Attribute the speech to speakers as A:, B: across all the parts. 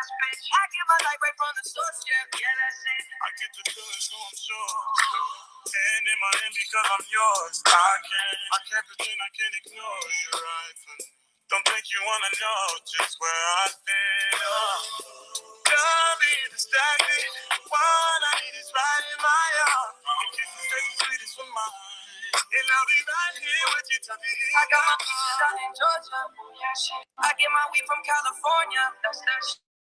A: badass bitch. I get my light right from the source, yeah, yeah, that's it. I get the feeling, so I'm sure. And in my hand because I'm yours. I can't, I can't pretend I can't ignore you, right? Don't think you wanna know just where I've been. Oh, Don't be distracted. What I need is right in my arm. Your kisses taste the sweetest for mine. And I'll be right here with you till the end. I got my pieces out in Georgia. I get my weed from California. That's that shit.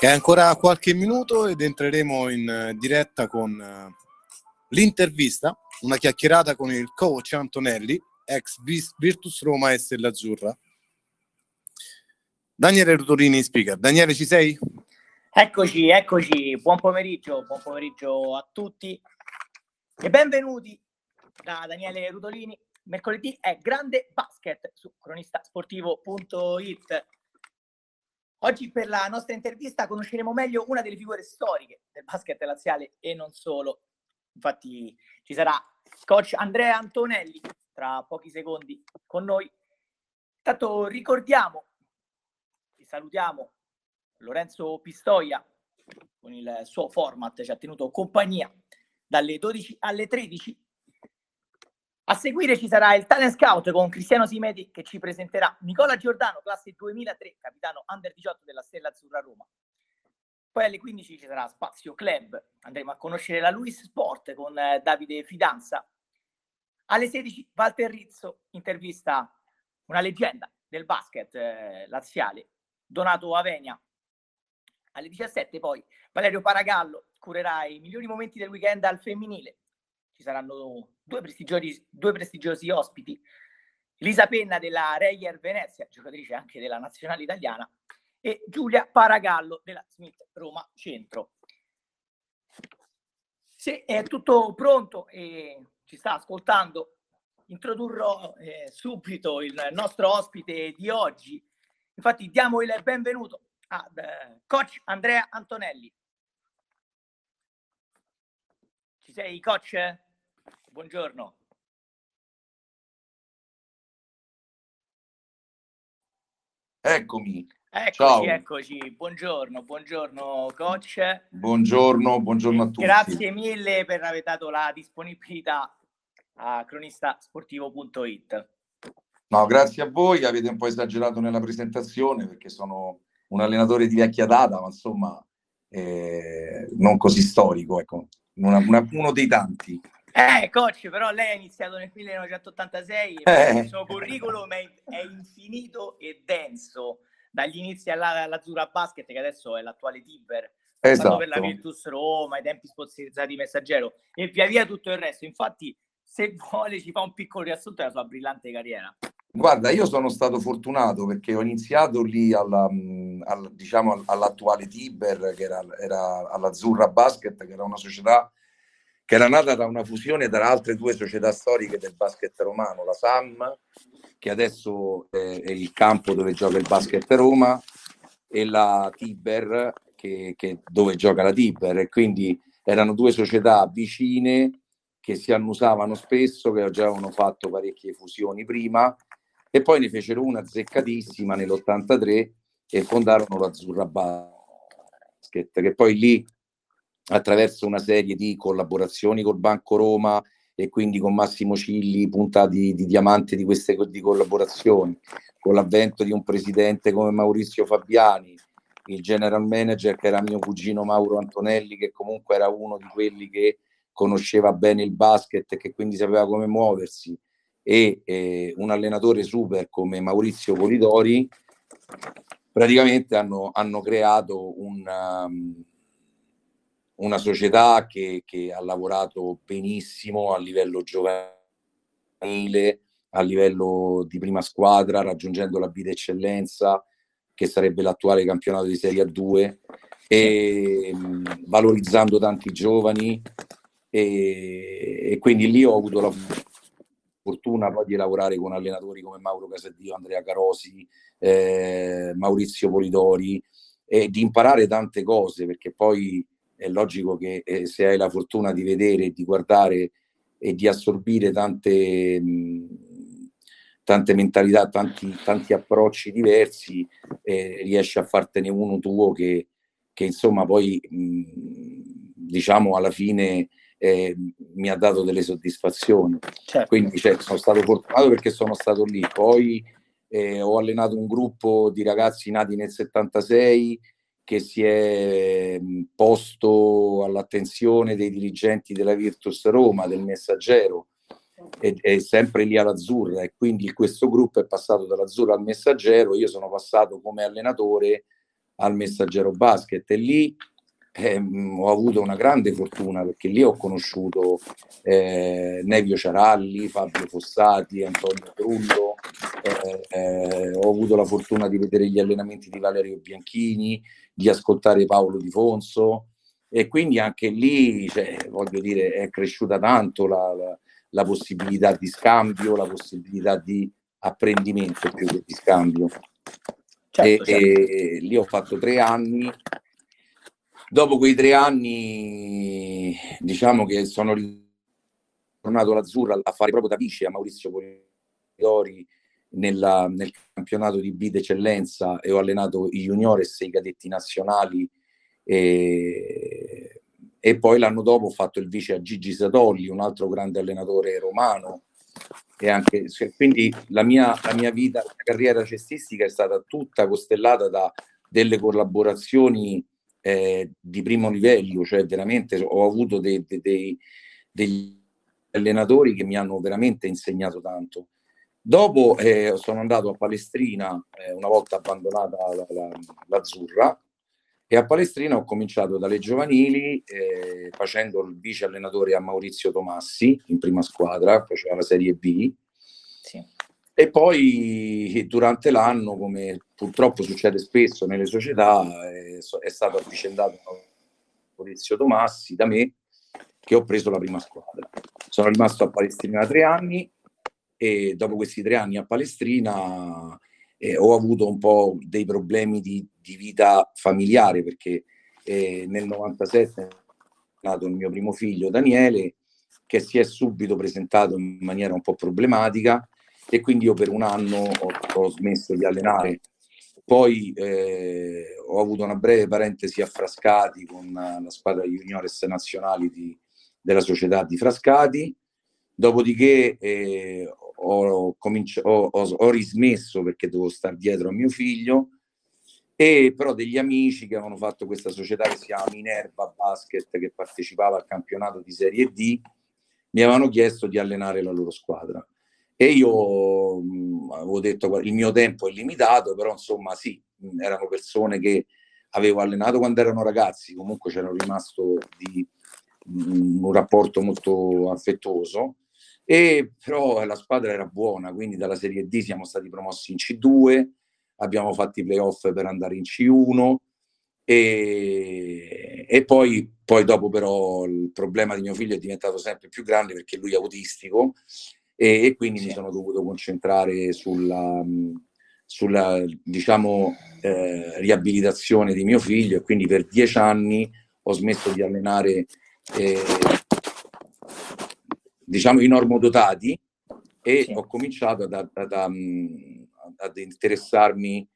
B: È ancora qualche minuto ed entreremo in eh, diretta con eh, l'intervista, una chiacchierata con il coach Antonelli, ex Virtus Roma e Stella. Daniele Rotolini, speaker. Daniele, ci sei?
C: Eccoci, eccoci, buon pomeriggio, buon pomeriggio a tutti e benvenuti da Daniele Rudolini. Mercoledì è grande basket su cronistasportivo.it. Oggi per la nostra intervista conosceremo meglio una delle figure storiche del basket laziale e non solo. Infatti ci sarà coach Andrea Antonelli tra pochi secondi con noi. Intanto ricordiamo e salutiamo Lorenzo Pistoia con il suo format, ci ha tenuto compagnia dalle 12 alle 13 a seguire ci sarà il talent scout con Cristiano Simeti che ci presenterà Nicola Giordano, classe 2003, capitano under 18 della Stella Azzurra Roma. Poi alle 15 ci sarà Spazio Club, andremo a conoscere la Luis Sport con eh, Davide Fidanza. Alle 16 Walter Rizzo intervista una leggenda del basket eh, laziale, Donato Avenia. Alle 17 poi Valerio Paragallo curerà i migliori momenti del weekend al femminile. Ci saranno due prestigiosi, due prestigiosi ospiti, Lisa Penna della Reyer Venezia, giocatrice anche della nazionale italiana, e Giulia Paragallo della Smith Roma Centro. Se è tutto pronto e ci sta ascoltando, introdurrò eh, subito il nostro ospite di oggi. Infatti diamo il benvenuto a eh, coach Andrea Antonelli. Ci sei coach? Buongiorno.
D: Eccomi.
C: Eccoci,
D: Ciao.
C: eccoci. Buongiorno, buongiorno coach.
D: Buongiorno, buongiorno a tutti.
C: Grazie mille per aver dato la disponibilità a cronistasportivo.it.
D: No, grazie a voi, avete un po' esagerato nella presentazione perché sono un allenatore di vecchia data, ma insomma eh, non così storico, ecco. Una- una- uno dei tanti.
C: Eh, coach, però lei ha iniziato nel 1986 e
D: Eh.
C: il suo curriculum è, è infinito e denso, dagli inizi alla, all'Azzurra Basket, che adesso è l'attuale Tiber,
D: Esatto.
C: per la Virtus Roma, ai tempi sponsorizzati Messaggero e via via tutto il resto. Infatti, se vuole ci fa un piccolo riassunto della sua brillante carriera.
D: Guarda, io sono stato fortunato perché ho iniziato lì alla, mh, al- diciamo, al- all'attuale Tiber, che era, era all'Azzurra Basket, che era una società che era nata da una fusione tra altre due società storiche del basket romano, la SAM, che adesso è, il campo dove gioca il basket Roma, e la Tiber, che, che- dove gioca la Tiber. E quindi erano due società vicine che si annusavano spesso, che già avevano fatto parecchie fusioni prima, e poi ne fecero una azzeccatissima nell'83 e fondarono l'Azzurra Basket, che poi lì attraverso una serie di collaborazioni col Banco Roma e quindi con Massimo Cilli, puntati di diamante di queste di collaborazioni, con l'avvento di un presidente come Maurizio Fabiani, il general manager che era mio cugino Mauro Antonelli, che comunque era uno di quelli che conosceva bene il basket e che quindi sapeva come muoversi, e eh, un allenatore super come Maurizio Polidori praticamente hanno, hanno creato una, um, una società che, che, ha lavorato benissimo a livello giovanile, a livello di prima squadra, raggiungendo la B d'eccellenza, che sarebbe l'attuale campionato di Serie A2, e um, valorizzando tanti giovani. E, e quindi lì ho avuto la fortuna poi di lavorare con allenatori come Mauro Casadio, Andrea Carosi, eh, Maurizio Polidori e di imparare tante cose perché poi è logico che eh, se hai la fortuna di vedere, di guardare e di assorbire tante, mh, tante mentalità, tanti, tanti approcci diversi, eh, riesci a fartene uno tuo che, che insomma poi mh, diciamo alla fine eh, mi ha dato delle soddisfazioni. Certo. Quindi cioè, sono stato fortunato perché sono stato lì. Poi eh, ho allenato un gruppo di ragazzi nati nel 76 che si è posto all'attenzione dei dirigenti della Virtus Roma, del Messaggero, e, è sempre lì all'Azzurra e quindi questo gruppo è passato dall'Azzurra al Messaggero, io sono passato come allenatore al Messaggero Basket e lì eh, ho avuto una grande fortuna perché lì ho conosciuto eh, Nevio Ciaralli, Fabio Fossati, Antonio Trullo, eh, eh, ho avuto la fortuna di vedere gli allenamenti di Valerio Bianchini, di ascoltare Paolo Di Fonso e quindi anche lì, cioè, voglio dire, è cresciuta tanto la, la, la possibilità di scambio, la possibilità di apprendimento più che di scambio. Certo, e, certo. e lì ho fatto tre anni Dopo quei tre anni, diciamo che sono ritornato all'Azzurra a fare proprio da vice a Maurizio Polidori nella, nel campionato di B d'eccellenza e ho allenato i juniores e i cadetti nazionali e, e poi l'anno dopo ho fatto il vice a Gigi Satolli, un altro grande allenatore romano. E anche, quindi la mia, la mia vita, la carriera cestistica è stata tutta costellata da delle collaborazioni eh, di primo livello, cioè veramente ho avuto dei, dei, degli allenatori che mi hanno veramente insegnato tanto. Dopo eh, sono andato a Palestrina, eh, una volta abbandonata la, la, l'Azzurra, e a Palestrina ho cominciato dalle giovanili eh, facendo il vice allenatore a Maurizio Tomassi in prima squadra, faceva la Serie B. E poi durante l'anno, come purtroppo succede spesso nelle società, è, è stato avvicendato Maurizio Tomassi da me che ho preso la prima squadra. Sono rimasto a Palestrina tre anni e dopo questi tre anni a Palestrina eh, ho avuto un po' dei problemi di, di vita familiare perché eh, nel 97 è nato il mio primo figlio Daniele che si è subito presentato in maniera un po' problematica e quindi io per un anno ho, ho smesso di allenare. Poi eh, ho avuto una breve parentesi a Frascati con la squadra juniores nazionali di, della società di Frascati, dopodiché eh, ho, cominci- ho, ho, ho, rismesso perché dovevo stare dietro a mio figlio, e però degli amici che avevano fatto questa società che si chiama Minerva Basket, che partecipava al campionato di Serie D, mi avevano chiesto di allenare la loro squadra. E io mh, mm, avevo detto il mio tempo è limitato, però insomma sì, mh, mm, erano persone che avevo allenato quando erano ragazzi, comunque c'era rimasto di mh, mm, un rapporto molto affettuoso. E però la squadra era buona, quindi dalla Serie D siamo stati promossi in C2, abbiamo fatto i playoff per andare in C1 e, e poi, poi dopo però il problema di mio figlio è diventato sempre più grande perché lui è autistico e, e quindi sì. mi sono dovuto concentrare sulla, sulla diciamo, eh, riabilitazione di mio figlio e quindi per dieci anni ho smesso di allenare eh, diciamo i normodotati e sì. ho cominciato ad, ad, ad, ad interessarmi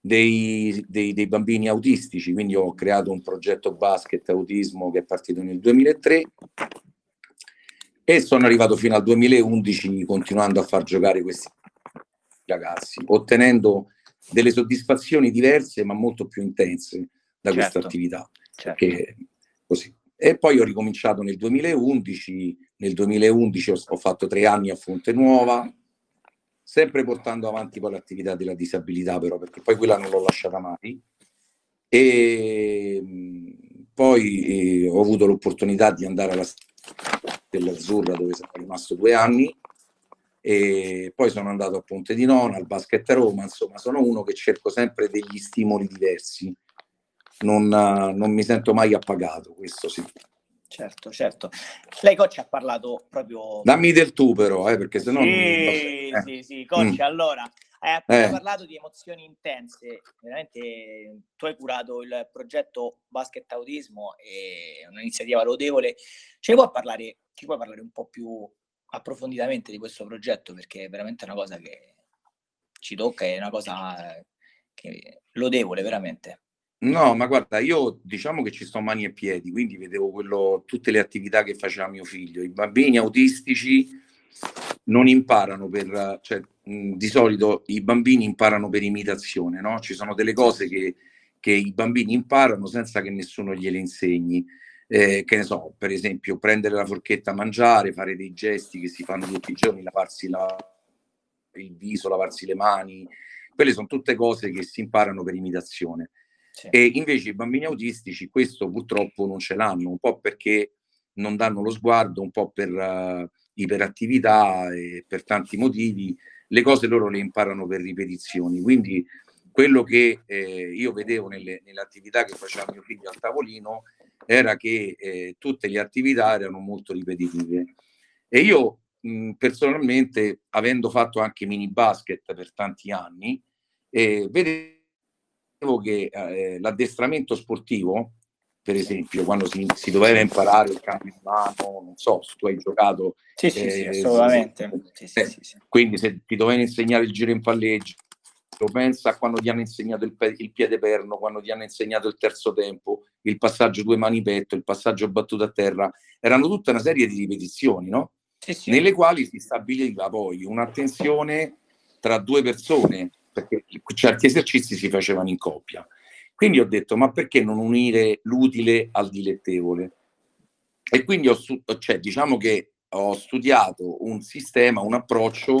D: dei, dei, dei, bambini autistici, quindi ho creato un progetto basket autismo che è partito nel 2003 e sono arrivato fino al 2011 continuando a far giocare questi ragazzi, ottenendo delle soddisfazioni diverse ma molto più intense da certo, questa attività. Certo. Così. E poi ho ricominciato nel 2011 nel 2011 ho, ho fatto tre anni a Fonte Nuova, sempre portando avanti poi l'attività della disabilità però, perché poi quella non l'ho lasciata mai. E poi eh, ho avuto l'opportunità di andare alla Stella Azzurra dove sono rimasto due anni e poi sono andato a Ponte di Nona, al Basket Roma, insomma sono uno che cerco sempre degli stimoli diversi, non, non mi sento mai appagato, questo sì.
C: Certo, certo. Lei coach ha parlato proprio...
D: Dammi del tu però, eh, perché sennò...
C: Sì,
D: non...
C: eh. sì, sì, coach, mm. allora, hai appena eh. parlato di emozioni intense, veramente tu hai curato il progetto Basket Autismo, è un'iniziativa lodevole, ne puoi parlare, ci puoi parlare un po' più approfonditamente di questo progetto perché è veramente una cosa che ci tocca, è una cosa che lodevole veramente.
D: No, ma guarda, io diciamo che ci sto mani e piedi, quindi vedevo quello, tutte le attività che faceva mio figlio. I bambini autistici non imparano per, cioè, di solito i bambini imparano per imitazione, no? Ci sono delle cose che, che i bambini imparano senza che nessuno gliele insegni eh, che ne so, per esempio prendere la forchetta a mangiare, fare dei gesti che si fanno tutti i giorni, lavarsi la, il viso, lavarsi le mani, quelle sono tutte cose che si imparano per imitazione. Sì. E invece i bambini autistici questo purtroppo non ce l'hanno, un po' perché non danno lo sguardo, un po' per uh, iperattività e per tanti motivi, le cose loro le imparano per ripetizioni. Quindi quello che eh, io vedevo nelle, nelle attività che faceva mio figlio al tavolino era che eh, tutte le attività erano molto ripetitive. E io mh, personalmente, avendo fatto anche mini basket per tanti anni, eh, vedevo che eh, l'addestramento sportivo, per esempio, quando si, si, doveva imparare il cambio di mano, non so se tu hai giocato.
C: Sì, sì, sì, eh, assolutamente. Sì, sì,
D: sì, quindi se ti dovevano insegnare il giro in palleggio, pensa a quando ti hanno insegnato il, pe- il, piede perno, quando ti hanno insegnato il terzo tempo, il passaggio due mani petto, il passaggio battuto a terra, erano tutta una serie di ripetizioni, no? Nelle quali si stabiliva poi un'attenzione tra due persone, perché certi esercizi si facevano in coppia. Quindi ho detto, ma perché non unire l'utile al dilettevole? E quindi ho, cioè, diciamo che ho studiato un sistema, un approccio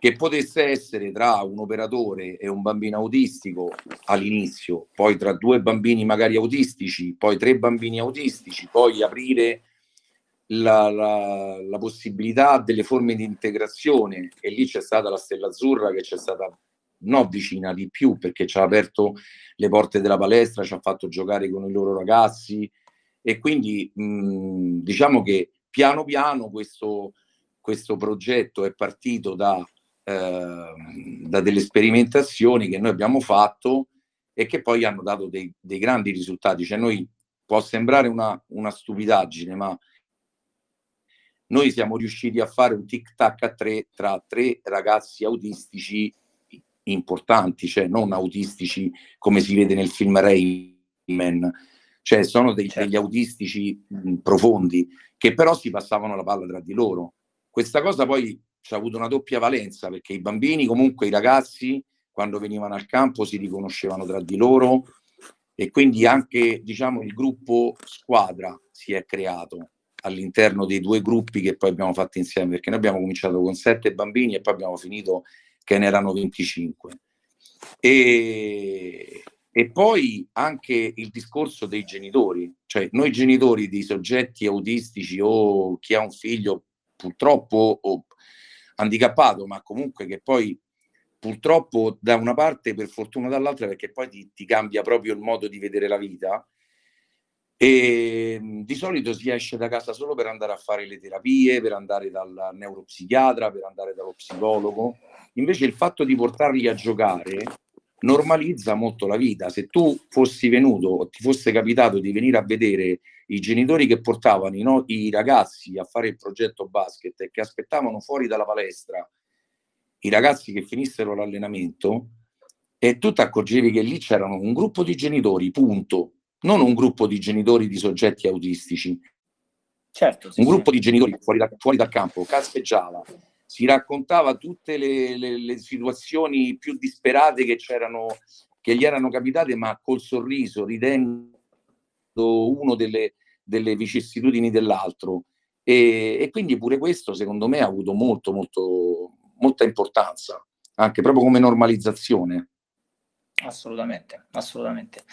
D: che potesse essere tra un operatore e un bambino autistico all'inizio, poi tra due bambini magari autistici, poi tre bambini autistici, poi aprire la, la, la possibilità delle forme di integrazione e lì c'è stata la Stella Azzurra che c'è stata no vicina di più perché ci ha aperto le porte della palestra, ci ha fatto giocare con i loro ragazzi e quindi mh, diciamo che piano piano questo, questo progetto è partito da Ehm, da delle sperimentazioni che noi abbiamo fatto e che poi hanno dato dei, dei grandi risultati. Cioè noi può sembrare una, una, stupidaggine, ma noi siamo riusciti a fare un tic tac a tre tra tre ragazzi autistici importanti, cioè non autistici come si vede nel film Rayman, cioè sono dei, certo. degli autistici mh, profondi che però si passavano la palla tra di loro. Questa cosa poi ci ha avuto una doppia valenza perché i bambini, comunque i ragazzi, quando venivano al campo si riconoscevano tra di loro e quindi anche diciamo, il gruppo squadra si è creato all'interno dei due gruppi che poi abbiamo fatto insieme perché noi abbiamo cominciato con sette bambini e poi abbiamo finito che ne erano 25 e, e poi anche il discorso dei genitori cioè noi genitori di soggetti autistici o chi ha un figlio purtroppo o handicappato, ma comunque che poi purtroppo da una parte, per fortuna dall'altra, perché poi ti, ti cambia proprio il modo di vedere la vita. E di solito si esce da casa solo per andare a fare le terapie, per andare dal neuropsichiatra, per andare dallo psicologo. Invece il fatto di portarli a giocare normalizza molto la vita. Se tu fossi venuto o ti fosse capitato di venire a vedere i genitori che portavano i, no, i ragazzi a fare il progetto basket e che aspettavano fuori dalla palestra i ragazzi che finissero l'allenamento, e tu ti accorgevi che lì c'erano un gruppo di genitori, punto, non un gruppo di genitori di soggetti autistici.
C: Certo,
D: sì, un gruppo sì. di genitori fuori, da, fuori, dal campo, caspeggiava, si raccontava tutte le, le, le situazioni più disperate che c'erano, che gli erano capitate, ma col sorriso, ridendo uno delle, delle vicissitudini dell'altro. E, e, quindi pure questo, secondo me, ha avuto molto, molto, molta importanza, anche proprio come normalizzazione.
C: Assolutamente, assolutamente.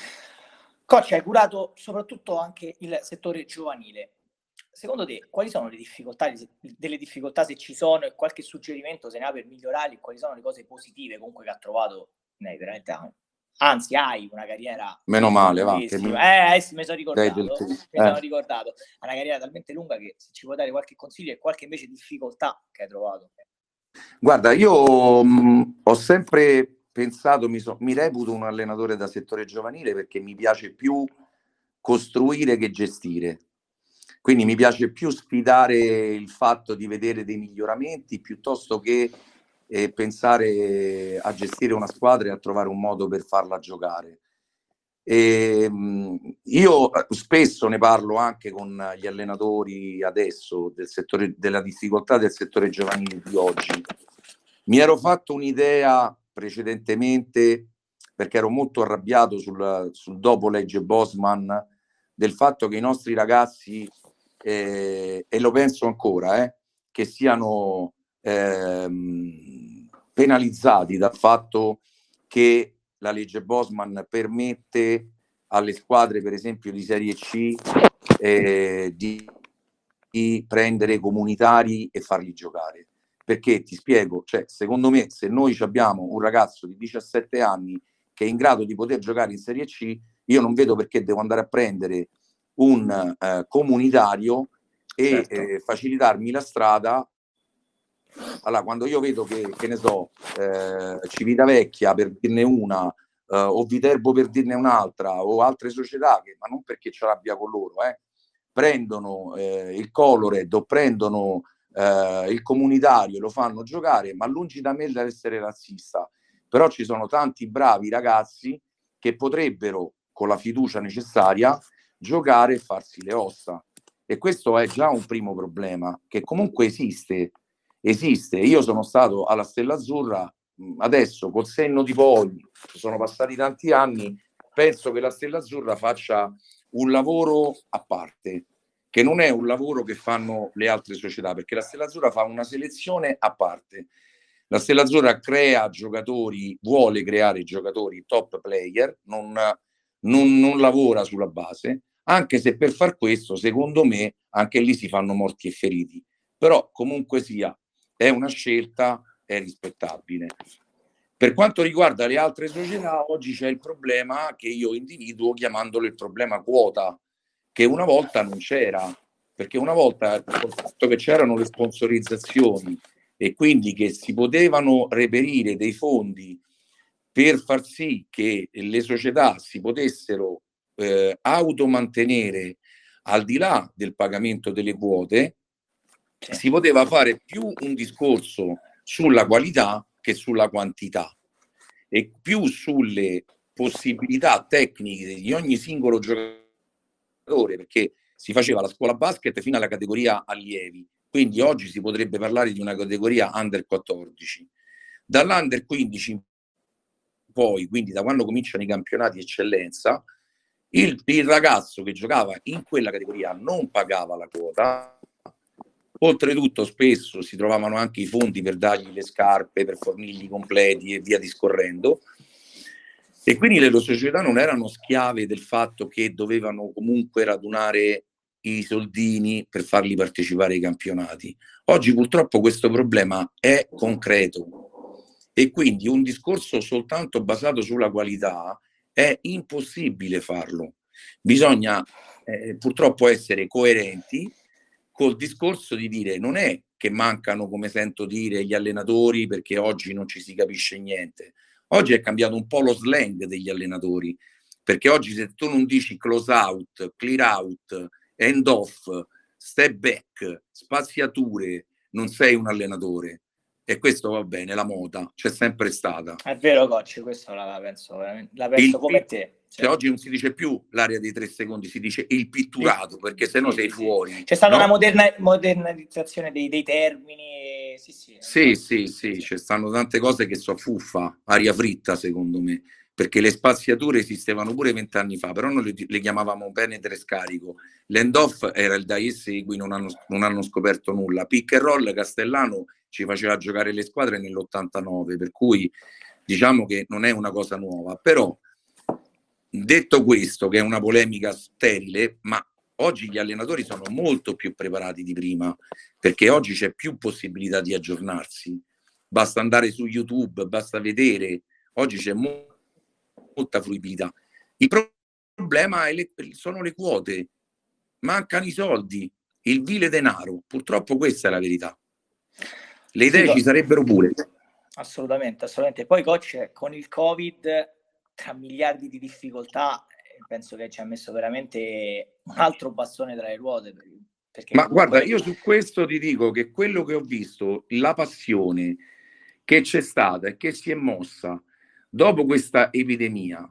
C: Coach, hai curato soprattutto anche il settore giovanile. Secondo te, quali sono le difficoltà, delle difficoltà se ci sono e qualche suggerimento se ne ha per migliorare? Quali sono le cose positive comunque che ha trovato? Ne veramente anzi hai una carriera
D: meno male va che
C: mi... eh, eh, mi sono ricordato mi eh. sono ricordato una carriera talmente lunga che se ci puoi dare qualche consiglio e qualche invece difficoltà che hai trovato
D: guarda io mh, ho sempre pensato mi, so, mi reputo un allenatore da settore giovanile perché mi piace più costruire che gestire quindi mi piace più sfidare il fatto di vedere dei miglioramenti piuttosto che e pensare a gestire una squadra e a trovare un modo per farla giocare. E, ehm, io spesso ne parlo anche con gli allenatori adesso del settore, della difficoltà del settore giovanile di oggi. Mi ero fatto un'idea precedentemente perché ero molto arrabbiato sul, sul dopo legge Bosman del fatto che i nostri ragazzi, eh, e lo penso ancora, eh, che siano ehm, penalizzati dal fatto che la legge Bosman permette alle squadre, per esempio di Serie C, eh, di, di prendere comunitari e farli giocare. Perché ti spiego, cioè, secondo me, se noi abbiamo un ragazzo di 17 anni che è in grado di poter giocare in Serie C, io non vedo perché devo andare a prendere un eh, comunitario e certo. eh, facilitarmi la strada allora, quando io vedo che, che ne so, eh, Civitavecchia per dirne una, eh, o Viterbo per dirne un'altra, o altre società, che, ma non perché ce l'abbia con loro, eh, prendono eh, il Colored o prendono eh, il comunitario e lo fanno giocare, ma lungi da me dall'essere razzista. Però ci sono tanti bravi ragazzi che potrebbero, con la fiducia necessaria, giocare e farsi le ossa. E questo è già un primo problema, che comunque esiste, esiste. Io sono stato alla Stella Azzurra, adesso col senno di poi, sono passati tanti anni, penso che la Stella Azzurra faccia un lavoro a parte, che non è un lavoro che fanno le altre società, perché la Stella Azzurra fa una selezione a parte. La Stella Azzurra crea giocatori, vuole creare giocatori top player, non, non, non lavora sulla base, anche se per far questo, secondo me, anche lì si fanno morti e feriti. Però comunque sia, è una scelta, è rispettabile. Per quanto riguarda le altre società, oggi c'è il problema che io individuo chiamandolo il problema quota, che una volta non c'era, perché una volta col fatto che c'erano le sponsorizzazioni e quindi che si potevano reperire dei fondi per far sì che le società si potessero eh, automantenere al di là del pagamento delle quote, si poteva fare più un discorso sulla qualità che sulla quantità e più sulle possibilità tecniche di ogni singolo giocatore, perché si faceva la scuola basket fino alla categoria allievi, quindi oggi si potrebbe parlare di una categoria under 14. Dall'under 15 in poi, quindi da quando cominciano i campionati eccellenza, il, il ragazzo che giocava in quella categoria non pagava la quota, Oltretutto spesso si trovavano anche i fondi per dargli le scarpe, per fornirgli completi e via discorrendo. E quindi le società non erano schiave del fatto che dovevano comunque radunare i soldini per farli partecipare ai campionati. Oggi purtroppo questo problema è concreto e quindi un discorso soltanto basato sulla qualità è impossibile farlo. Bisogna eh, purtroppo essere coerenti col discorso di dire non è che mancano, come sento dire, gli allenatori perché oggi non ci si capisce niente. Oggi è cambiato un po' lo slang degli allenatori, perché oggi se tu non dici close out, clear out, end off, step back, spaziature, non sei un allenatore. E questo va bene, la moda c'è sempre stata.
C: È vero, coach, questo la penso, la penso il, come te.
D: Cioè, oggi non si dice più l'area dei tre secondi, si dice il pitturato, perché se no sei fuori.
C: C'è stata
D: no?
C: una moderna, modernizzazione dei, dei termini. Sì, sì,
D: sì, sì, sì, ci stanno tante cose che so fuffa, aria fritta secondo me. perché le spaziature esistevano pure vent'anni fa, però noi le, le chiamavamo penetre scarico. L'end off era il Dice di cui non hanno, non hanno scoperto nulla. Pick and roll Castellano ci faceva giocare le squadre nell'89, per cui diciamo che non è una cosa nuova. Però detto questo, che è una polemica sterile, ma oggi gli allenatori sono molto più preparati di prima, perché oggi c'è più possibilità di aggiornarsi. Basta andare su YouTube, basta vedere. Oggi c'è molto molta fruibilità. Il problema le, sono le quote, mancano i soldi, il vile denaro. Purtroppo questa è la verità. Le idee sì, ci sarebbero pure.
C: Assolutamente, assolutamente. Poi coach con il Covid, tra miliardi di difficoltà, eh, penso che ci ha messo veramente un altro bastone tra le ruote.
D: Ma guarda, io su questo ti dico che quello che ho visto, la passione che c'è stata e che si è mossa dopo questa epidemia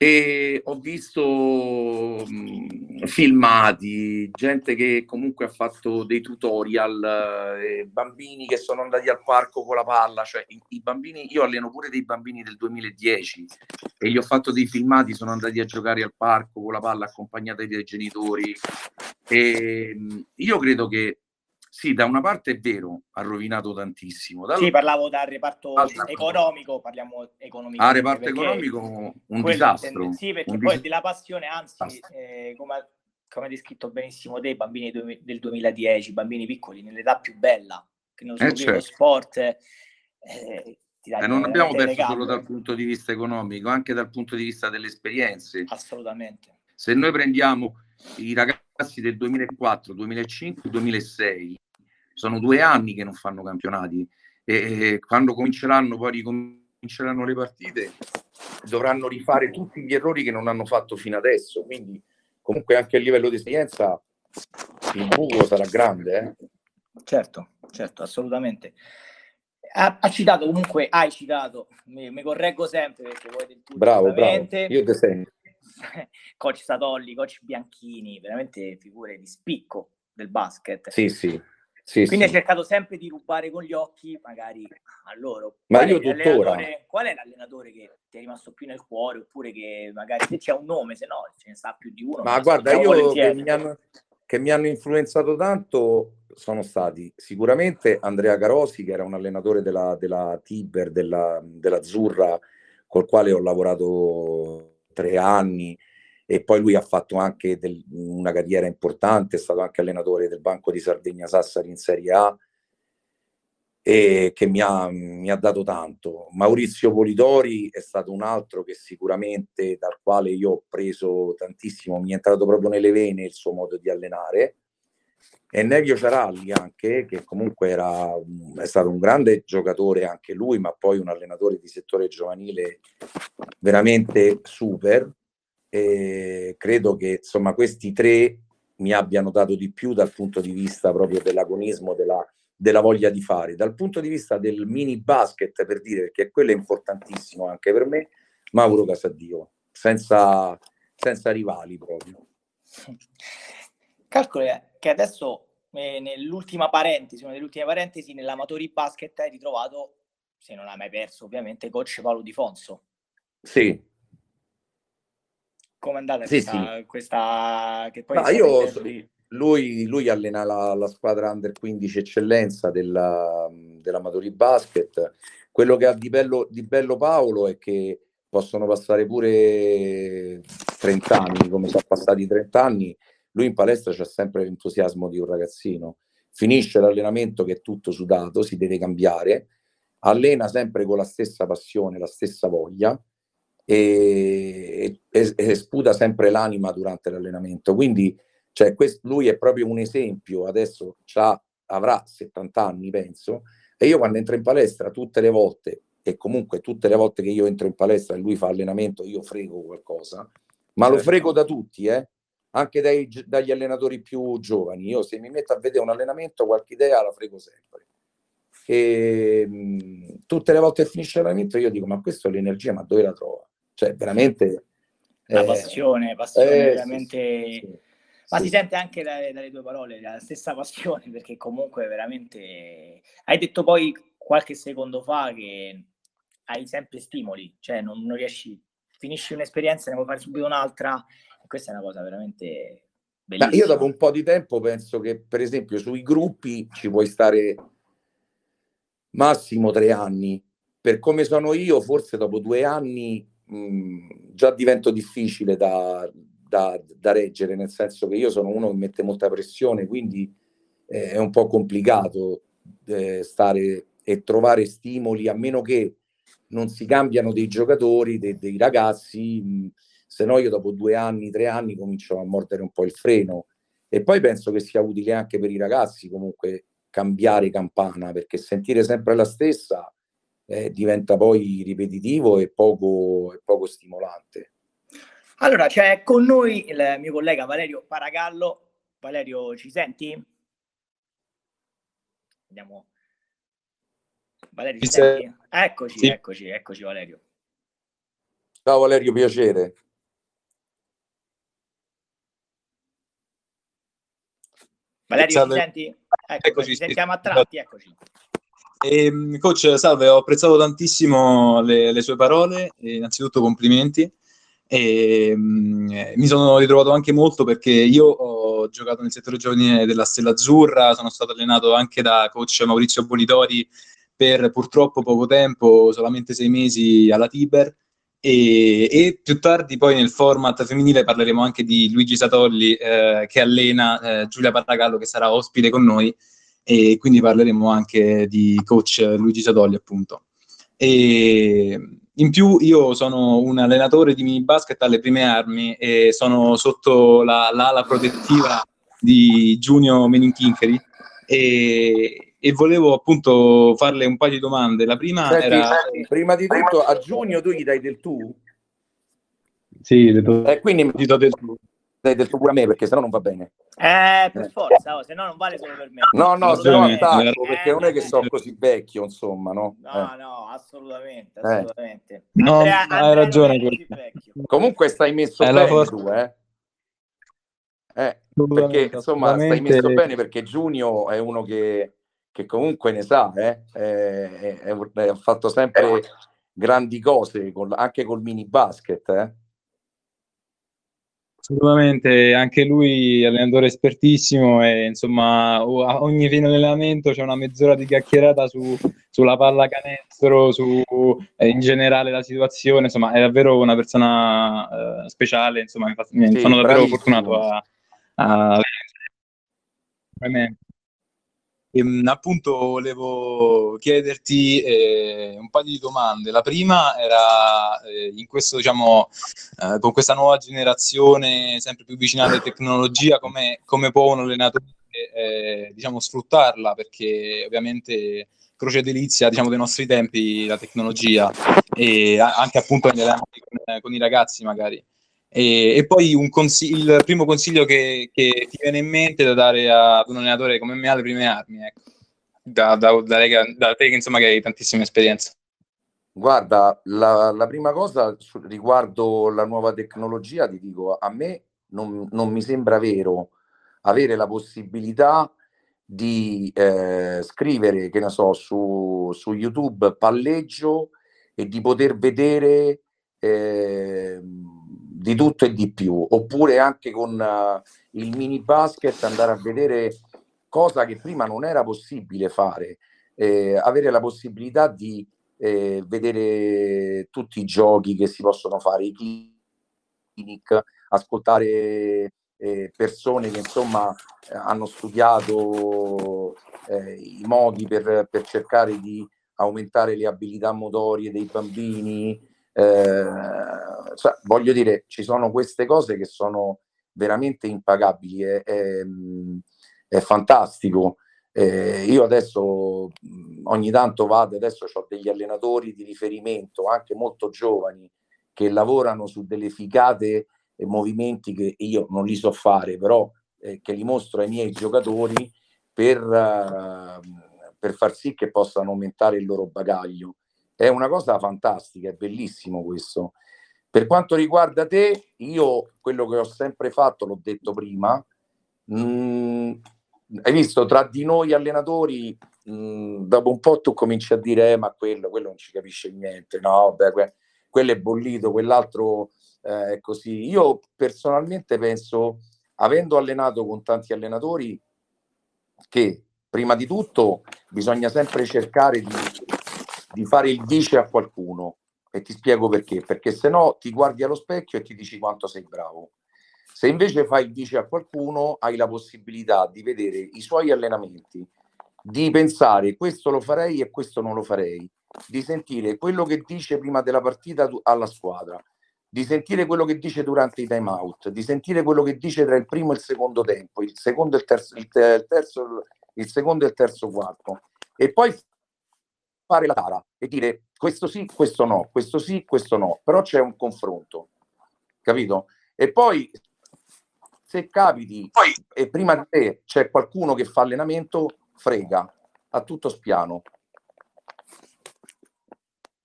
D: e ho visto mh, filmati, gente che comunque ha fatto dei tutorial, eh, bambini che sono andati al parco con la palla, cioè i, i, bambini, io alleno pure dei bambini del 2010 e gli ho fatto dei filmati, sono andati a giocare al parco con la palla accompagnati dai genitori. E mh, io credo che sì, da una parte è vero, ha rovinato tantissimo.
C: Da sì, parlavo dal reparto economico, parliamo economico.
D: Ah, reparto economico un disastro.
C: Sì, perché
D: un
C: poi dis- della passione, anzi, eh, come, come hai descritto benissimo te, i bambini del 2010, bambini piccoli, nell'età più bella, che non sono eh, certo. sport... Eh,
D: e non abbiamo perso solo dal punto di vista economico, anche dal punto di vista delle esperienze.
C: Assolutamente.
D: Se noi prendiamo i ragazzi del 2004, 2005, 2006, sono due anni che non fanno campionati e quando cominceranno poi ricominceranno le partite dovranno rifare tutti gli errori che non hanno fatto fino adesso. Quindi comunque anche a livello di esperienza il buco sarà grande eh?
C: certo certo assolutamente. Ha, ha, citato comunque hai citato mi, mi correggo sempre perché vuoi del
D: tutto bravo bravo. io te sento
C: coach Satolli coach Bianchini veramente figure di spicco del basket.
D: Sì sì sì,
C: Quindi
D: sì.
C: hai cercato sempre di rubare con gli occhi, magari a loro.
D: Ma qual io tuttora.
C: Qual è l'allenatore che ti è rimasto più nel cuore? Oppure che magari se c'è un nome, se no ce ne sta più di uno.
D: Ma guarda, io che mi, hanno, che mi, hanno, influenzato tanto sono stati sicuramente Andrea Carosi, che era un allenatore della, della Tiber, della, dell'Azzurra, col quale ho lavorato tre anni e poi lui ha fatto anche del, una carriera importante, è stato anche allenatore del Banco di Sardegna Sassari in Serie A e che mi ha, mi ha dato tanto. Maurizio Polidori è stato un altro che sicuramente dal quale io ho preso tantissimo, mi è entrato proprio nelle vene il suo modo di allenare. E Nevio Ciaralli anche, che comunque era, è stato un grande giocatore anche lui, ma poi un allenatore di settore giovanile veramente super e credo che insomma questi tre mi abbiano dato di più dal punto di vista proprio dell'agonismo, della, della voglia di fare. Dal punto di vista del mini basket, per dire, perché quello è importantissimo anche per me, Mauro Casadio, senza, senza rivali proprio.
C: Calcoli che adesso eh, nell'ultima parentesi, una delle ultime parentesi, nell'Amatori Basket hai ritrovato, se non hai mai perso ovviamente, coach Paolo Di Fonso.
D: Sì,
C: come è andata
D: sì,
C: questa,
D: sì.
C: questa che poi
D: no, io so, lui, lui, allena la, la, squadra under 15 eccellenza della, dell'Amatori Basket. Quello che ha di bello, di bello Paolo è che possono passare pure 30 anni come sono passati 30 anni. Lui in palestra c'ha sempre l'entusiasmo di un ragazzino. Finisce l'allenamento che è tutto sudato si deve cambiare. Allena sempre con la stessa passione la stessa voglia e, e, e sputa sempre l'anima durante l'allenamento. Quindi cioè, questo, lui è proprio un esempio, adesso avrà 70 anni, penso, e io quando entro in palestra tutte le volte, e comunque tutte le volte che io entro in palestra e lui fa allenamento, io frego qualcosa, ma certo. lo frego da tutti, eh? anche dai, dagli allenatori più giovani. Io se mi metto a vedere un allenamento, qualche idea la frego sempre. E mh, tutte le volte che finisce l'allenamento io dico, ma questo è l'energia, ma dove la trova? Cioè, veramente...
C: La eh, passione, passione eh, veramente... Sì, sì, Ma si sente anche dalle, dalle, tue parole la stessa passione, perché comunque veramente... Hai detto poi qualche secondo fa che hai sempre stimoli, cioè non, non riesci, finisci un'esperienza ne vuoi fare subito un'altra, e questa è una cosa veramente bellissima.
D: io dopo un po' di tempo penso che, per esempio, sui gruppi ci puoi stare massimo tre anni. Per come sono io, forse dopo due anni già divento difficile da, da, da, reggere, nel senso che io sono uno che mette molta pressione, quindi eh, è un po' complicato eh, stare e trovare stimoli, a meno che non si cambiano dei giocatori, dei, dei ragazzi, mh, se no io dopo due anni, tre anni comincio a mordere un po' il freno. E poi penso che sia utile anche per i ragazzi comunque cambiare campana, perché sentire sempre la stessa eh, diventa poi ripetitivo e poco, e poco stimolante.
C: Allora, c'è con noi il mio collega Valerio Paragallo. Valerio, ci senti? Andiamo. Valerio, ci senti? Eccoci, sì. eccoci, eccoci Valerio.
D: Ciao Valerio, piacere.
C: Valerio, salve. ci senti? Ecco, eccoci, ci sentiamo a tratti, eccoci.
E: Eh, coach, salve, ho apprezzato tantissimo le, le sue parole, innanzitutto complimenti. E, mh, eh, mi sono ritrovato anche molto perché io ho giocato nel settore giovanile della Stella Azzurra, sono stato allenato anche da coach Maurizio Bolidori per purtroppo poco tempo, solamente sei mesi alla Tiber. E, e, più tardi poi nel format femminile parleremo anche di Luigi Satolli eh, che allena eh, Giulia Paragallo che sarà ospite con noi e quindi parleremo anche di coach Luigi Satolli appunto. E in più io sono un allenatore di mini basket alle prime armi e sono sotto la, l'ala protettiva di Giunio Meninchinkeri e, e volevo appunto farle un paio di domande. La prima
D: Senti,
E: era...
D: Prima di tutto a Giugno tu gli dai del tu?
E: Sì, do...
D: eh, quindi gli do del tu. Dai del tu pure a me perché sennò non va bene.
C: Eh, per forza, oh, se no non vale solo per me.
D: No, no, se no attacco perché non è che sono così vecchio, insomma, no?
C: No, eh. no, assolutamente, eh. assolutamente. Eh.
E: No, Andrea, hai ragione.
D: Comunque stai messo bene for- tu, eh? Eh, perché insomma stai messo bene perché Giunio è uno che, che comunque ne sa, eh? ha fatto sempre grandi cose col, anche col mini basket. Eh?
E: Assolutamente, anche lui è allenatore espertissimo e insomma a ogni fine allenamento c'è una mezz'ora di chiacchierata su, sulla palla canestro, su eh, in generale la situazione, insomma è davvero una persona eh, speciale, insomma mi sì, sono davvero bravissimo. fortunato a, a... Ehm, appunto volevo chiederti eh, un paio di domande. La prima era eh, in questo, diciamo, eh, con questa nuova generazione sempre più vicina alla tecnologia, come, come può un allenatore eh, diciamo, sfruttarla? Perché ovviamente croce delizia diciamo, dei nostri tempi la tecnologia e anche appunto con, con i ragazzi magari. E, e poi consig- il primo consiglio che, che, ti viene in mente da dare ad un allenatore come me alle prime armi, ecco. da, da, da, da, te insomma che hai tantissima esperienza.
D: Guarda, la, la prima cosa riguardo la nuova tecnologia, ti dico, a me non, non mi sembra vero avere la possibilità di eh, scrivere, che ne so, su, su YouTube palleggio e di poter vedere eh, di tutto e di più, oppure anche con uh, il mini basket andare a vedere cosa che prima non era possibile fare, eh, avere la possibilità di eh, vedere tutti i giochi che si possono fare, i clinic, ascoltare eh, persone che insomma hanno studiato eh, i modi per, per cercare di aumentare le abilità motorie dei bambini, cioè, voglio dire, ci sono queste cose che sono veramente impagabili, è, è, è fantastico. Eh, io adesso ogni tanto vado, adesso ho degli allenatori di riferimento, anche molto giovani, che lavorano su delle ficate e movimenti che io non li so fare, però eh, che li mostro ai miei giocatori per, uh, per far sì che possano aumentare il loro bagaglio. È una cosa fantastica, è bellissimo questo. Per quanto riguarda te, io quello che ho sempre fatto, l'ho detto prima, mh, mm, hai visto, tra di noi allenatori mh, dopo un po' tu cominci a dire, eh, ma quello, quello non ci capisce niente, no, beh, que- quello è bollito, quell'altro eh, è così. Io personalmente penso, avendo allenato con tanti allenatori, che prima di tutto bisogna sempre cercare di, di fare il vice a qualcuno. E ti spiego perché, perché se no ti guardi allo specchio e ti dici quanto sei bravo. Se invece fai il vice a qualcuno, hai la possibilità di vedere i suoi allenamenti, di pensare questo lo farei e questo non lo farei, di sentire quello che dice prima della partita alla squadra, di sentire quello che dice durante i time out, di sentire quello che dice tra il primo e il secondo tempo, il secondo e il terzo, il terzo, il secondo e il terzo quarto, e poi fare la gara e dire questo sì, questo no, questo sì, questo no, però c'è un confronto, capito? E poi se capiti poi, e prima di te c'è qualcuno che fa allenamento, frega a tutto spiano.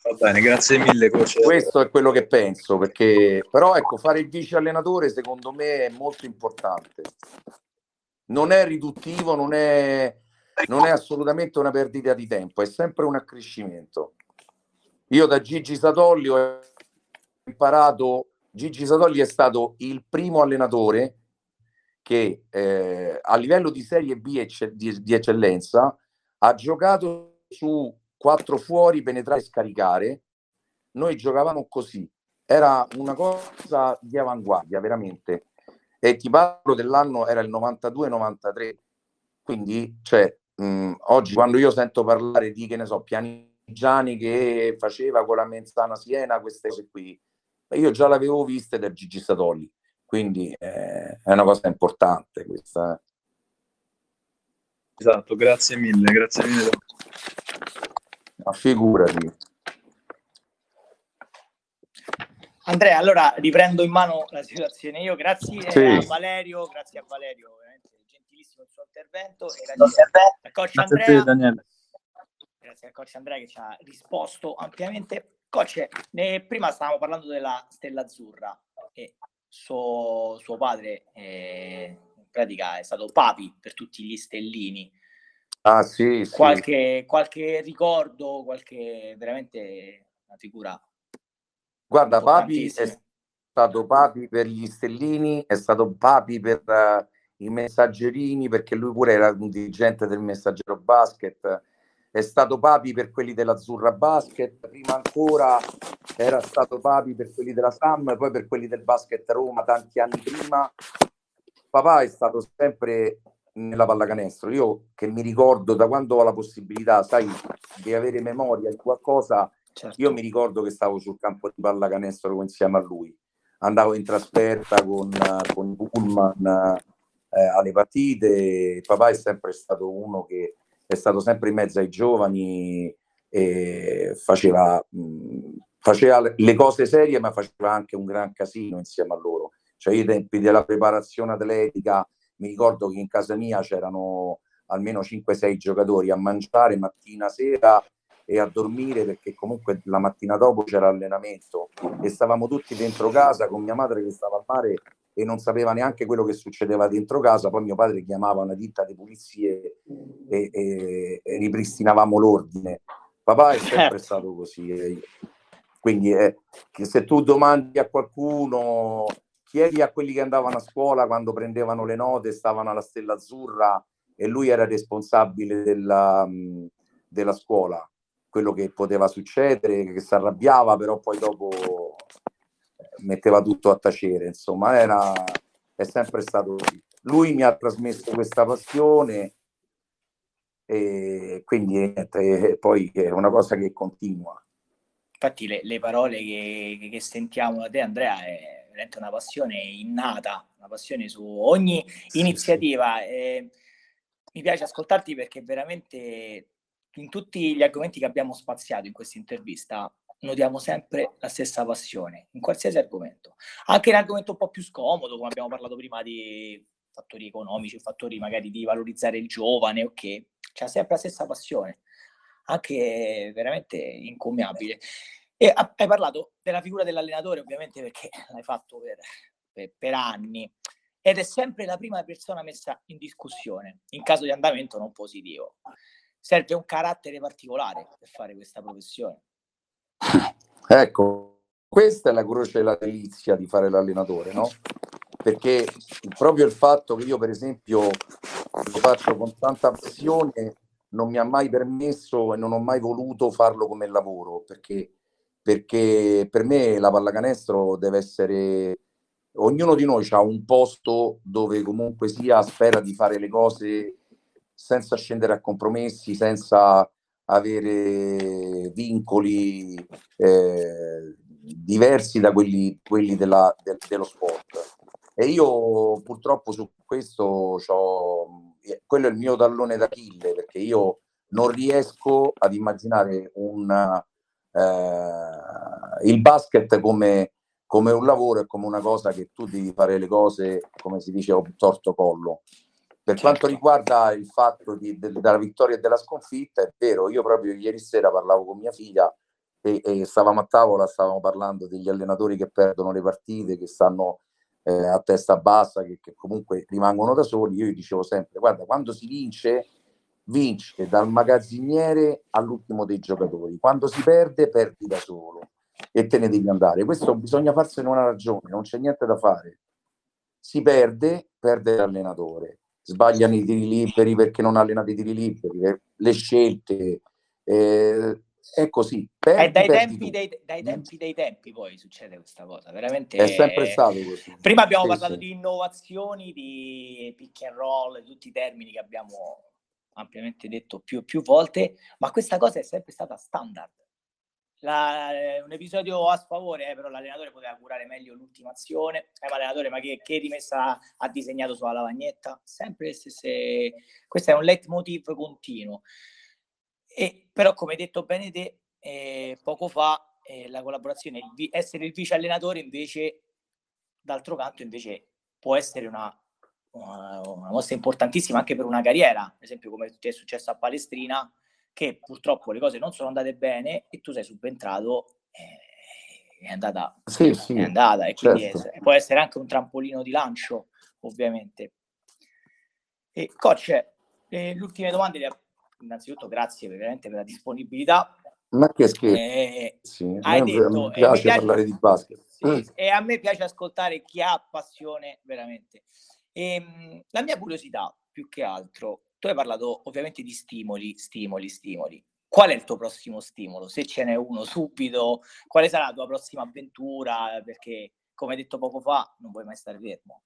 E: Va bene, grazie mille coach.
D: Questo è quello che penso, perché però ecco, fare il vice allenatore secondo me è molto importante. Non è riduttivo, non è, non è assolutamente una perdita di tempo, è sempre un accrescimento. Io da Gigi Satolli ho imparato, Gigi Satolli è stato il primo allenatore che eh, a livello di Serie B ecce- di, di, eccellenza ha giocato su quattro fuori, penetrare e scaricare. Noi giocavamo così, era una cosa di avanguardia veramente. E ti parlo dell'anno, era il 92-93. Quindi, cioè, mh, oggi quando io sento parlare di, che ne so, Pianigiani che faceva con la Menzana Siena, queste cose qui, io già l'avevo viste da Gigi Satolli quindi eh, è una cosa importante questa.
E: Esatto, grazie mille, grazie mille.
D: Ma figurati.
C: Andrea, allora riprendo in mano la situazione. Io grazie sì. a Valerio, grazie a Valerio, gentilissimo il suo intervento. E grazie a coach Andrea. Te, Daniele. Grazie al coach Andrea che ci ha risposto ampiamente. Coach, ne, prima stavamo parlando della Stella Azzurra e suo, suo padre eh, in pratica è stato papi per tutti gli stellini.
D: Ah sì,
C: qualche, sì. qualche ricordo, qualche veramente una figura.
D: Guarda, papi è stato papi per gli stellini, è stato papi per uh, i messaggerini, perché lui pure era un dirigente del messaggero basket è stato papi per quelli dell'Azzurra Basket, prima ancora era stato papi per quelli della SAM, poi per quelli del Basket Roma tanti anni prima. Papà è stato sempre nella pallacanestro. Io che mi ricordo da quando ho la possibilità, sai, di avere memoria di qualcosa, certo. io mi ricordo che stavo sul campo di pallacanestro insieme a lui. Andavo in trasferta con, con Pullman eh, alle partite. Papà è sempre stato uno che è stato sempre in mezzo ai giovani e faceva, mh, faceva le cose serie, ma faceva anche un gran casino insieme a loro. Cioè, ai tempi della preparazione atletica, mi ricordo che in casa mia c'erano almeno 5-6 giocatori a mangiare mattina, sera e a dormire perché comunque la mattina dopo c'era allenamento e stavamo tutti dentro casa con mia madre che stava al mare e non sapeva neanche quello che succedeva dentro casa. Poi mio padre chiamava una ditta di pulizie e, e, e ripristinavamo l'ordine. Papà è sempre certo. stato così. Eh. Quindi eh, se tu domandi a qualcuno, chiedi a quelli che andavano a scuola quando prendevano le note, stavano alla stella azzurra e lui era responsabile della, della scuola, quello che poteva succedere, che si arrabbiava, però poi dopo metteva tutto a tacere, insomma, era, è sempre stato così. Lui mi ha trasmesso questa passione e quindi niente, poi è una cosa che continua.
C: Infatti le, le parole che, che, sentiamo da te Andrea è veramente una passione innata, una passione su ogni iniziativa. Sì, sì. mi piace ascoltarti perché veramente in tutti gli argomenti che abbiamo spaziato in questa intervista notiamo sempre la stessa passione in qualsiasi argomento, anche in argomento un po' più scomodo, come abbiamo parlato prima di fattori economici, fattori magari di valorizzare il giovane, ok, c'è sempre la stessa passione, anche veramente incommiabile. E hai parlato della figura dell'allenatore, ovviamente, perché l'hai fatto per, per, per anni ed è sempre la prima persona messa in discussione in caso di andamento non positivo. serve un carattere particolare per fare questa professione.
D: Ecco, questa è la croce e la delizia di fare l'allenatore, no? Perché proprio il fatto che io, per esempio, lo faccio con tanta passione non mi ha mai permesso e non ho mai voluto farlo come lavoro, perché, perché per me la pallacanestro deve essere... Ognuno di noi ha un posto dove comunque sia spera di fare le cose senza scendere a compromessi, senza avere vincoli eh, diversi da quelli, quelli della, de, dello sport. E io purtroppo su questo quello è il mio tallone d'Achille perché io non riesco ad immaginare un, eh, il basket come, come, un lavoro e come una cosa che tu devi fare le cose, come si dice, un torto collo. Per quanto riguarda il fatto di, de, della vittoria e della sconfitta, è vero, io proprio ieri sera parlavo con mia figlia e, e stavamo a tavola, stavamo parlando degli allenatori che perdono le partite, che stanno eh, a testa bassa, che, che, comunque rimangono da soli. Io gli dicevo sempre, guarda, quando si vince, vince dal magazziniere all'ultimo dei giocatori. Quando si perde, perdi da solo e te ne devi andare. Questo bisogna farsene una ragione, non c'è niente da fare. Si perde, perde l'allenatore sbagliano i tiri liberi perché non allenano i tiri liberi, le scelte. Eh, è così.
C: Perdi, è dai tempi dei, dai tempi dei tempi poi succede questa cosa, veramente.
D: È sempre stato così.
C: Prima abbiamo sì, parlato sì. di innovazioni, di pick and roll, tutti i termini che abbiamo ampiamente detto più, più volte, ma questa cosa è sempre stata standard la, eh, un episodio a sfavore, eh, però l'allenatore poteva curare meglio l'ultima azione. È un allenatore, ma che, che rimessa ha disegnato sulla lavagnetta? Sempre le stesse. Questo è un leitmotiv continuo. E, però, come detto bene te, eh, poco fa, eh, la collaborazione, il, essere il vice allenatore invece, d'altro canto, invece può essere una, una, una mossa importantissima anche per una carriera, ad esempio come è successo a Palestrina che purtroppo le cose non sono andate bene e tu sei subentrato eh, è andata,
D: sì, sì,
C: è andata e quindi certo. è, può essere anche un trampolino di lancio ovviamente. E coach eh, le ultime domande le, innanzitutto grazie veramente per la disponibilità.
D: Ma che scherzo eh,
C: sì, hai detto,
D: mi piace, piace parlare di basket.
C: Sì, e a me piace ascoltare chi ha passione veramente. E, ehm, la mia curiosità più che altro tu hai parlato ovviamente di stimoli, stimoli, stimoli. Qual è il tuo prossimo stimolo? Se ce n'è uno subito, quale sarà la tua prossima avventura? Perché, come hai detto poco fa, non vuoi mai stare fermo.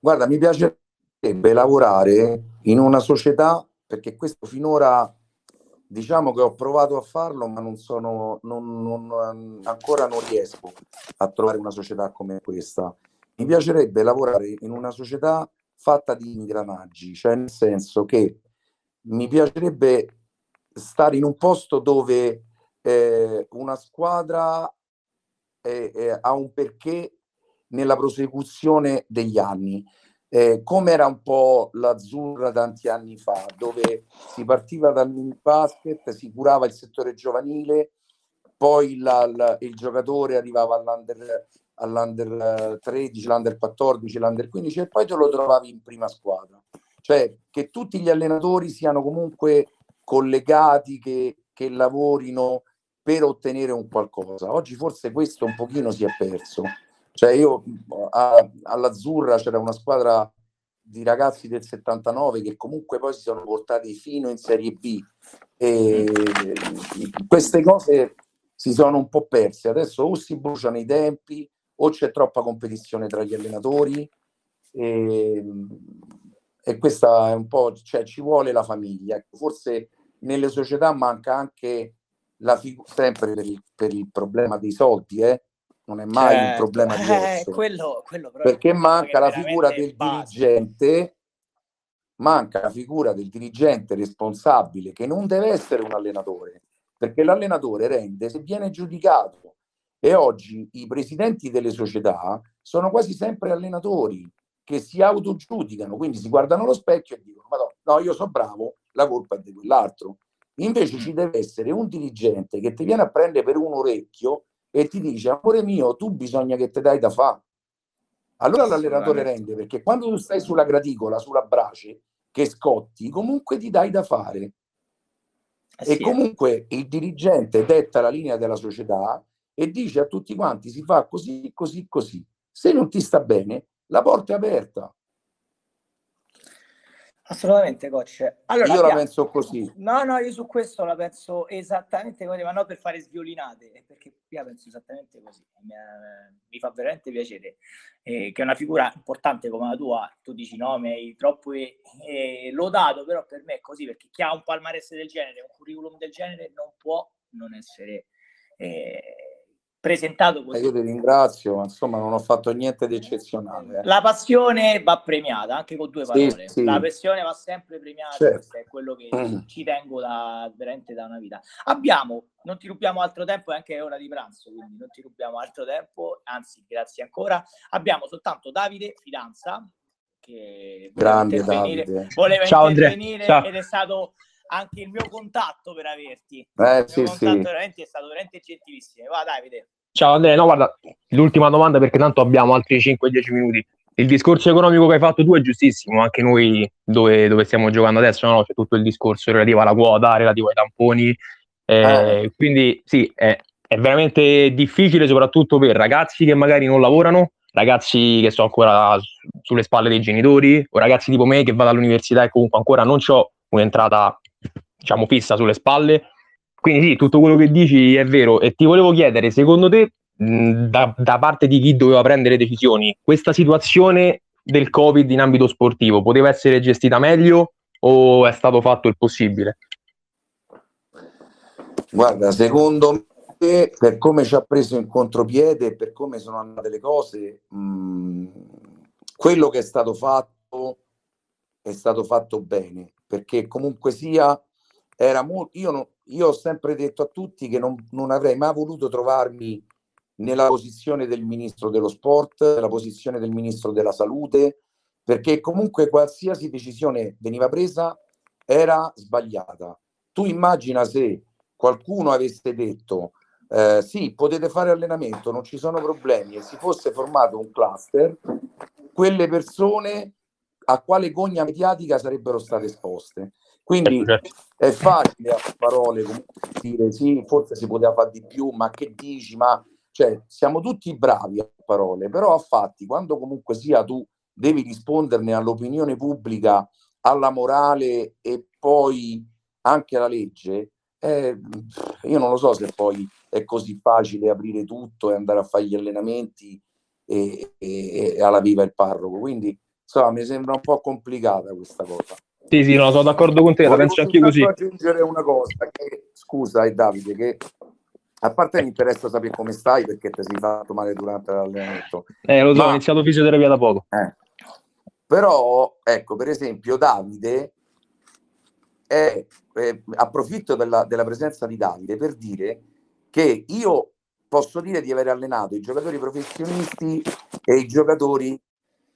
D: Guarda, mi piacerebbe lavorare in una società, perché questo finora diciamo che ho provato a farlo, ma non sono, non, non, ancora non riesco a trovare una società come questa. Mi piacerebbe lavorare in una società fatta di ingranaggi, cioè nel senso che mi piacerebbe stare in un posto dove eh, una squadra eh, eh, ha un perché nella prosecuzione degli anni, eh, come era un po' l'azzurra tanti anni fa, dove si partiva dal mini basket, si curava il settore giovanile, poi la, la, il giocatore arrivava all'under all'under 13, l'under 14, l'under 15 e poi te lo trovavi in prima squadra. Cioè che tutti gli allenatori siano comunque collegati, che, che lavorino per ottenere un qualcosa. Oggi forse questo un pochino si è perso. Cioè io a, all'Azzurra c'era una squadra di ragazzi del 79 che comunque poi si sono portati fino in Serie B e queste cose si sono un po' perse. Adesso o si bruciano i tempi o c'è troppa competizione tra gli allenatori e, e questa è un po', cioè ci vuole la famiglia. Ecco, forse nelle società manca anche la figura, sempre per il, per il, problema dei soldi, eh? non è mai certo. un problema di
C: eh, quello, quello
D: perché manca la figura del dirigente manca la figura del dirigente responsabile che non deve essere un allenatore perché l'allenatore rende se viene giudicato e oggi i presidenti delle società sono quasi sempre allenatori che si autogiudicano, quindi si guardano allo specchio e dicono: Madonna, no, io sono bravo, la colpa è di quell'altro. Invece ci deve essere un dirigente che ti viene a prendere per un orecchio e ti dice: Amore mio, tu bisogna che ti dai da fare. Allora l'allenatore rende perché quando tu stai sulla graticola, sulla brace, che scotti, comunque ti dai da fare Eh e comunque il dirigente detta la linea della società e dice a tutti quanti si fa così, così, così. Se non ti sta bene, la porta è aperta.
C: Assolutamente, coach. Allora,
D: io la penso così.
C: No, no, io su questo la penso esattamente così, ma non per fare sviolinate, perché io la penso esattamente così. Mi, mi fa veramente piacere eh, che una figura importante come la tua, tu dici no, mi hai troppo eh, lodato, però per me è così, perché chi ha un palmarès del genere, un curriculum del genere, non può non essere... Eh, presentato così.
D: Eh, io ti ringrazio, ma insomma non ho fatto niente di eccezionale. Eh.
C: La passione va premiata anche con due parole. Sì, sì. La passione va sempre premiata, certo. questo è quello che mm. ci tengo da, veramente da una vita. Abbiamo, non ti rubiamo altro tempo, è anche ora di pranzo, quindi non ti rubiamo altro tempo, anzi grazie ancora. Abbiamo soltanto Davide Fidanza, che
D: Grande Davide.
C: voleva Ciao, intervenire Ciao. ed è stato anche il mio contatto per averti.
D: Eh, il sì,
C: sì. veramente è stato veramente gentilissimo. Va Davide.
F: Ciao Andrea, no guarda, l'ultima domanda perché tanto abbiamo altri 5-10 minuti. Il discorso economico che hai fatto tu è giustissimo, anche noi dove, dove stiamo giocando adesso no? c'è tutto il discorso relativo alla quota, relativo ai tamponi, eh, eh. quindi sì, è, è veramente difficile soprattutto per ragazzi che magari non lavorano, ragazzi che sono ancora sulle spalle dei genitori o ragazzi tipo me che vado all'università e comunque ancora non ho un'entrata diciamo fissa sulle spalle. Quindi sì, tutto quello che dici è vero e ti volevo chiedere, secondo te, da, da parte di chi doveva prendere decisioni, questa situazione del Covid in ambito sportivo poteva essere gestita meglio o è stato fatto il possibile?
D: Guarda, secondo me, per come ci ha preso in contropiede per come sono andate le cose, mh, quello che è stato fatto è stato fatto bene, perché comunque sia era molto, io, non, io ho sempre detto a tutti che non, non avrei mai voluto trovarmi nella posizione del ministro dello sport, nella posizione del ministro della salute, perché comunque qualsiasi decisione veniva presa era sbagliata. Tu immagina se qualcuno avesse detto eh, sì, potete fare allenamento, non ci sono problemi e si fosse formato un cluster, quelle persone a quale gogna mediatica sarebbero state esposte. Quindi certo, certo. è facile a parole dire sì, forse si poteva fare di più, ma che dici? Ma cioè, siamo tutti bravi a parole, però a fatti, quando comunque sia tu devi risponderne all'opinione pubblica, alla morale e poi anche alla legge, eh, io non lo so se poi è così facile aprire tutto e andare a fare gli allenamenti e, e, e alla viva il parroco. Quindi insomma, mi sembra un po' complicata questa cosa.
F: Sì, sì, no, sono d'accordo con te, la penso anche io così.
D: aggiungere una cosa, che, scusa eh, Davide, che a parte mi interessa sapere come stai perché ti sei fatto male durante l'allenamento.
F: Eh, lo so, Ma, ho iniziato fisioterapia da poco.
D: Eh. Però, ecco, per esempio, Davide, è, eh, approfitto della, della presenza di Davide per dire che io posso dire di aver allenato i giocatori professionisti e i giocatori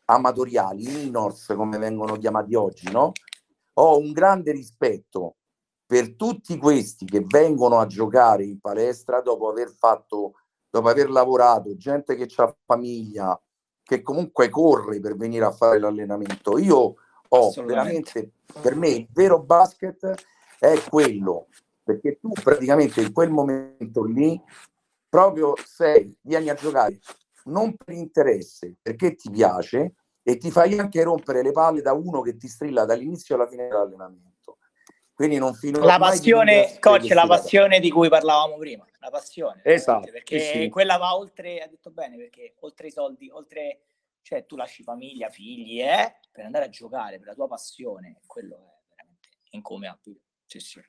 D: amatoriali, minors come vengono chiamati oggi, no? Ho un grande rispetto per tutti questi che vengono a giocare in palestra dopo aver fatto, dopo aver lavorato, gente che ha famiglia, che comunque corre per venire a fare l'allenamento. Io ho veramente, per me il vero basket è quello, perché tu praticamente in quel momento lì proprio sei, vieni a giocare non per interesse, perché ti piace, e ti fai anche rompere le palle da uno che ti strilla dall'inizio alla fine dell'allenamento. Quindi non fino
C: La passione, coach, la passione di cui parlavamo prima, la passione.
D: Esatto.
C: Perché sì. quella va oltre, ha detto bene, perché oltre i soldi, oltre, cioè tu lasci famiglia, figli, eh, per andare a giocare, per la tua passione, quello è veramente incommentabile. Sì, sì.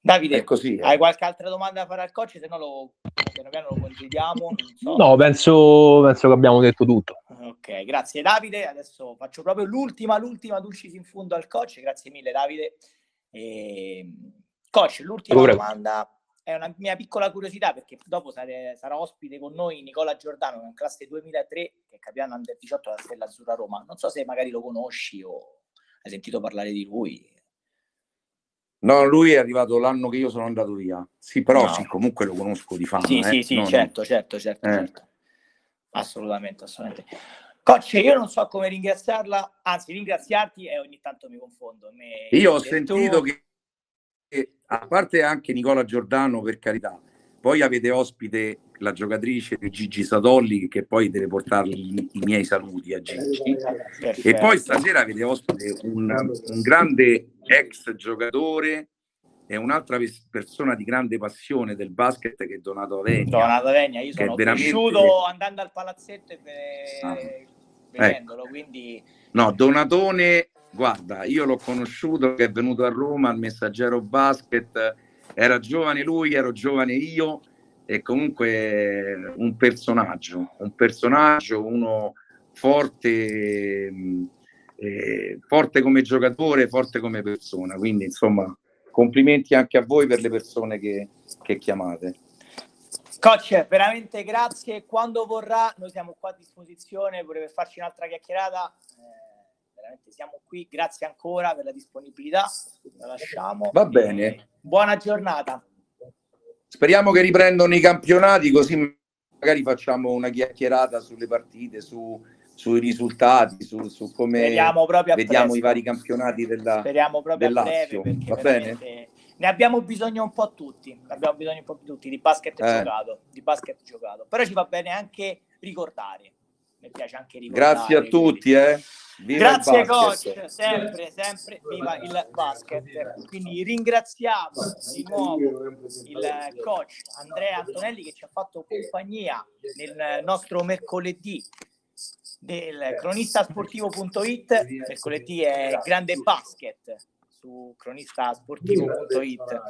C: Davide, così, eh. hai qualche altra domanda da fare al coach? Se no lo, piano piano lo congediamo.
F: So. No, penso, penso, che abbiamo detto tutto.
C: Ok, grazie Davide. Adesso faccio proprio l'ultima, l'ultima dulcis in fondo al coach. Grazie mille Davide. E... Ehm, coach, l'ultima Pure. domanda è una mia piccola curiosità perché dopo sare, sarà ospite con noi Nicola Giordano, che è in classe 2003, che è capitano under 18 della Stella Azzurra Roma. Non so se magari lo conosci o hai sentito parlare di lui.
D: No, lui è arrivato l'anno che io sono andato via. Sì, però no. sì, comunque lo conosco di fama.
C: Sì,
D: eh?
C: sì, sì,
D: no,
C: certo, certo, certo, eh. certo. Assolutamente, assolutamente. Coach, io non so come ringraziarla, anzi ringraziarti e ogni tanto mi confondo. Me,
D: Io ho
C: se
D: sentito
C: tu-
D: che, che, a parte anche Nicola Giordano, per carità, poi avete ospite la giocatrice Gigi Sadolli, che poi deve portargli i, miei saluti a Gigi. E
C: Perfetto.
D: poi stasera avete ospite un, un grande ex giocatore e un'altra pers- persona di grande passione del basket che è Donato Avegna.
C: Donato Vegna, io sono
D: veramente-
C: cresciuto andando al palazzetto e ve-
D: Ah.
C: vedendolo, quindi
D: No, Donatone, guarda, io l'ho conosciuto che è venuto a Roma al Messaggero Basket, era giovane lui, ero giovane io e comunque un personaggio, un personaggio, uno forte, mh, eh, forte come giocatore, forte come persona, quindi insomma complimenti anche a voi per le persone che, che chiamate.
C: Coach, veramente grazie. Quando vorrà, noi siamo qua a disposizione. Vorrebbe farci un'altra chiacchierata. eh, veramente siamo qui. Grazie ancora per la disponibilità. La lasciamo.
D: Va bene.
C: Buona giornata.
D: Speriamo che riprendano i campionati così magari facciamo una chiacchierata sulle partite, su- sui risultati, su, su come vediamo
C: presto.
D: i vari campionati della...
C: Speriamo proprio
D: del
C: a breve
D: Lazio. Va bene?
C: ne abbiamo bisogno un po' tutti. Ne abbiamo bisogno un po' tutti di basket
D: Eh.
C: giocato. Di basket giocato. Però ci va bene anche ricordare. Mi piace anche ricordare.
D: Grazie a
C: quindi-
D: tutti, eh. Viva
C: Grazie coach, sempre, sempre viva il basket. Quindi ringraziamo di nuovo il coach Andrea Antonelli che ci ha fatto compagnia nel nostro mercoledì del cronistasportivo.it. Mercoledì è grande basket su cronistasportivo.it.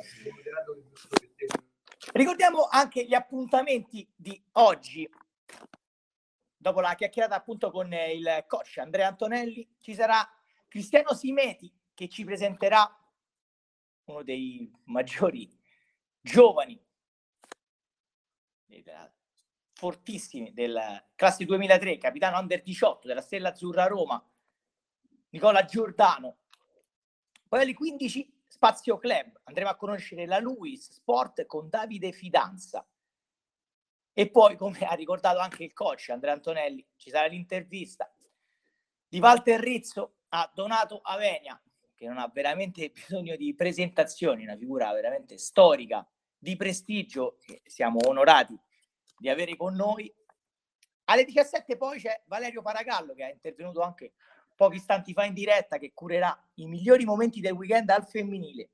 C: Ricordiamo anche gli appuntamenti di oggi. Dopo la chiacchierata appunto con il coach Andrea Antonelli, ci sarà Cristiano Simeti che ci presenterà uno dei maggiori giovani, fortissimi del classe 2003, capitano under 18 della Stella Azzurra Roma, Nicola Giordano. Poi alle 15 Spazio Club, andremo a conoscere la Luis Sport con Davide Fidanza. E poi, come ha ricordato anche il coach Andrea Antonelli, ci sarà l'intervista di Walter Rizzo a Donato Avenia, che non ha veramente bisogno di presentazioni, una figura veramente storica, di prestigio, siamo onorati di avere con noi. Alle 17 poi c'è Valerio Paragallo, che è intervenuto anche pochi istanti fa in diretta, che curerà i migliori momenti del weekend al femminile.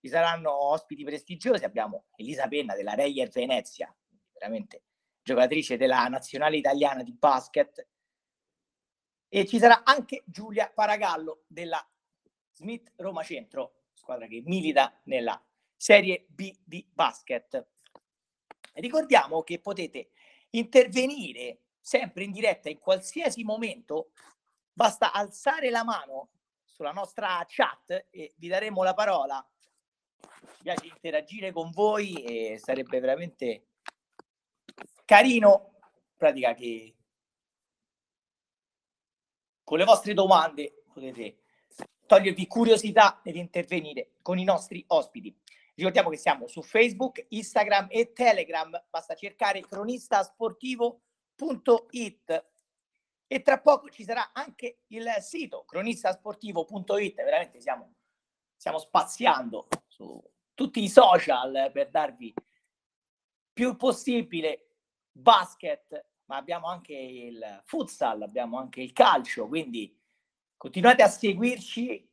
C: Ci saranno ospiti prestigiosi, abbiamo Elisa Penna della Reyer Venezia, veramente giocatrice della nazionale italiana di basket, e ci sarà anche Giulia Paragallo della Smith Roma Centro, squadra che milita nella Serie B di basket. Ricordiamo che potete intervenire sempre in diretta in qualsiasi momento, basta alzare la mano sulla nostra chat e vi daremo la parola. Ci piace interagire con voi e sarebbe veramente carino, in pratica che con le vostre domande potete togliervi curiosità ed intervenire con i nostri ospiti. Ricordiamo che siamo su Facebook, Instagram e Telegram, basta cercare cronistasportivo.it e tra poco ci sarà anche il sito cronistasportivo.it, veramente siamo, stiamo spaziando su tutti i social per darvi più possibile basket, ma abbiamo anche il futsal, abbiamo anche il calcio, quindi continuate a seguirci.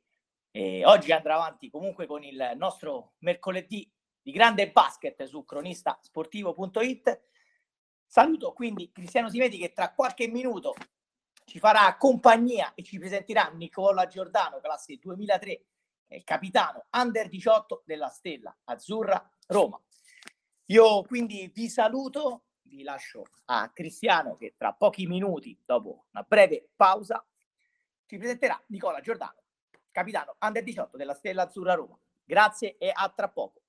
C: E oggi andrà avanti comunque con il nostro mercoledì di grande basket su cronistasportivo.it. Saluto quindi Cristiano Simeti che tra qualche minuto ci farà compagnia e ci presenterà Nicola Giordano, classe 2003, che è il capitano under 18 della Stella Azzurra Roma. Io quindi vi saluto, vi lascio a Cristiano che tra pochi minuti, dopo una breve pausa, ci presenterà Nicola Giordano, capitano under 18 della Stella Azzurra Roma. Grazie e a tra poco.